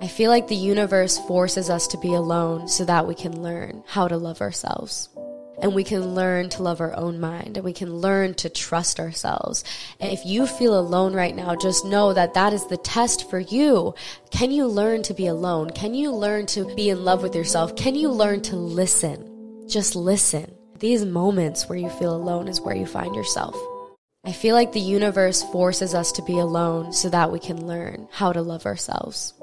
I feel like the universe forces us to be alone so that we can learn how to love ourselves. And we can learn to love our own mind and we can learn to trust ourselves. And if you feel alone right now, just know that that is the test for you. Can you learn to be alone? Can you learn to be in love with yourself? Can you learn to listen? Just listen. These moments where you feel alone is where you find yourself. I feel like the universe forces us to be alone so that we can learn how to love ourselves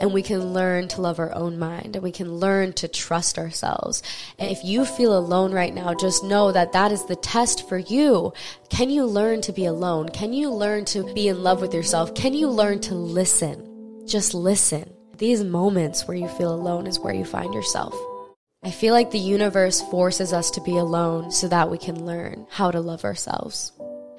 and we can learn to love our own mind and we can learn to trust ourselves. And if you feel alone right now, just know that that is the test for you. Can you learn to be alone? Can you learn to be in love with yourself? Can you learn to listen? Just listen. These moments where you feel alone is where you find yourself. I feel like the universe forces us to be alone so that we can learn how to love ourselves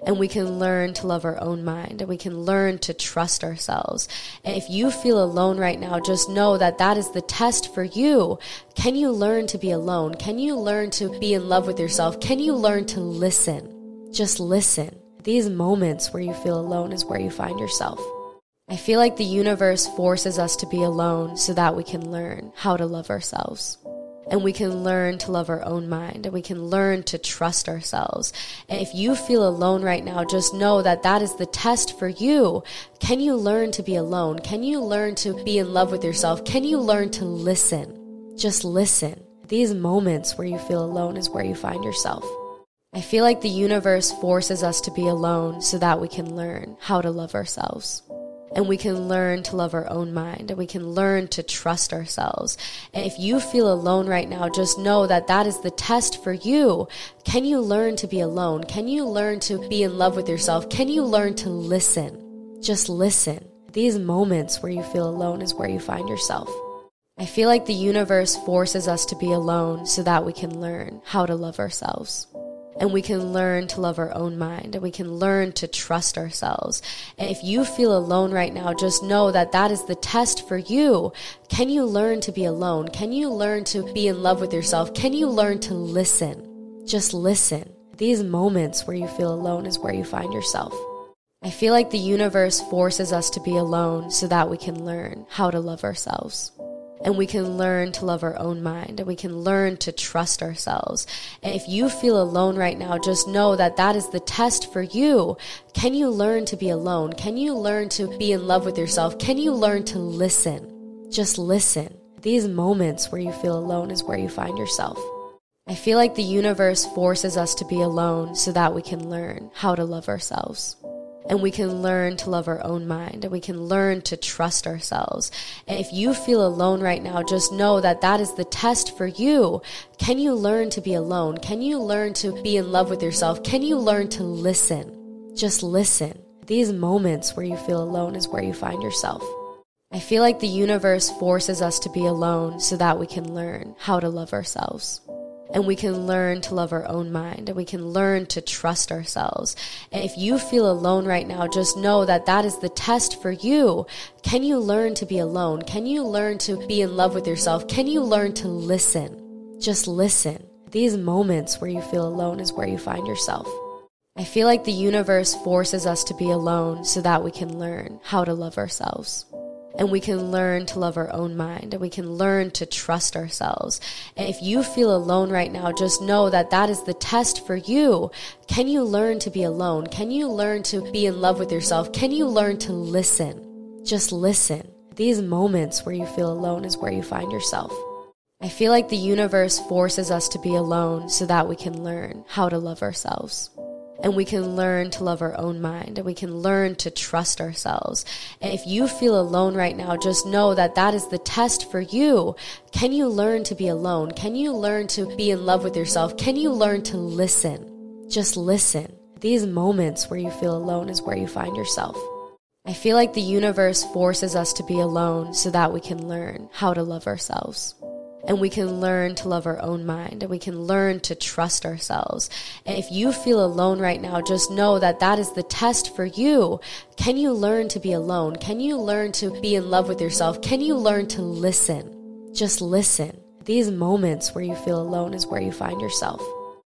and we can learn to love our own mind and we can learn to trust ourselves. And if you feel alone right now, just know that that is the test for you. Can you learn to be alone? Can you learn to be in love with yourself? Can you learn to listen? Just listen. These moments where you feel alone is where you find yourself. I feel like the universe forces us to be alone so that we can learn how to love ourselves and we can learn to love our own mind and we can learn to trust ourselves. And if you feel alone right now, just know that that is the test for you. Can you learn to be alone? Can you learn to be in love with yourself? Can you learn to listen? Just listen. These moments where you feel alone is where you find yourself. I feel like the universe forces us to be alone so that we can learn how to love ourselves and we can learn to love our own mind and we can learn to trust ourselves. And if you feel alone right now, just know that that is the test for you. Can you learn to be alone? Can you learn to be in love with yourself? Can you learn to listen? Just listen. These moments where you feel alone is where you find yourself. I feel like the universe forces us to be alone so that we can learn how to love ourselves and we can learn to love our own mind and we can learn to trust ourselves. And if you feel alone right now, just know that that is the test for you. Can you learn to be alone? Can you learn to be in love with yourself? Can you learn to listen? Just listen. These moments where you feel alone is where you find yourself. I feel like the universe forces us to be alone so that we can learn how to love ourselves and we can learn to love our own mind and we can learn to trust ourselves. And if you feel alone right now, just know that that is the test for you. Can you learn to be alone? Can you learn to be in love with yourself? Can you learn to listen? Just listen. These moments where you feel alone is where you find yourself. I feel like the universe forces us to be alone so that we can learn how to love ourselves and we can learn to love our own mind and we can learn to trust ourselves. And if you feel alone right now, just know that that is the test for you. Can you learn to be alone? Can you learn to be in love with yourself? Can you learn to listen? Just listen. These moments where you feel alone is where you find yourself. I feel like the universe forces us to be alone so that we can learn how to love ourselves and we can learn to love our own mind and we can learn to trust ourselves. And if you feel alone right now, just know that that is the test for you. Can you learn to be alone? Can you learn to be in love with yourself? Can you learn to listen? Just listen. These moments where you feel alone is where you find yourself. I feel like the universe forces us to be alone so that we can learn how to love ourselves and we can learn to love our own mind and we can learn to trust ourselves. And if you feel alone right now, just know that that is the test for you. Can you learn to be alone? Can you learn to be in love with yourself? Can you learn to listen? Just listen. These moments where you feel alone is where you find yourself. I feel like the universe forces us to be alone so that we can learn how to love ourselves and we can learn to love our own mind and we can learn to trust ourselves. And if you feel alone right now, just know that that is the test for you. Can you learn to be alone? Can you learn to be in love with yourself? Can you learn to listen? Just listen. These moments where you feel alone is where you find yourself. I feel like the universe forces us to be alone so that we can learn how to love ourselves and we can learn to love our own mind and we can learn to trust ourselves. And if you feel alone right now, just know that that is the test for you. Can you learn to be alone? Can you learn to be in love with yourself? Can you learn to listen? Just listen. These moments where you feel alone is where you find yourself.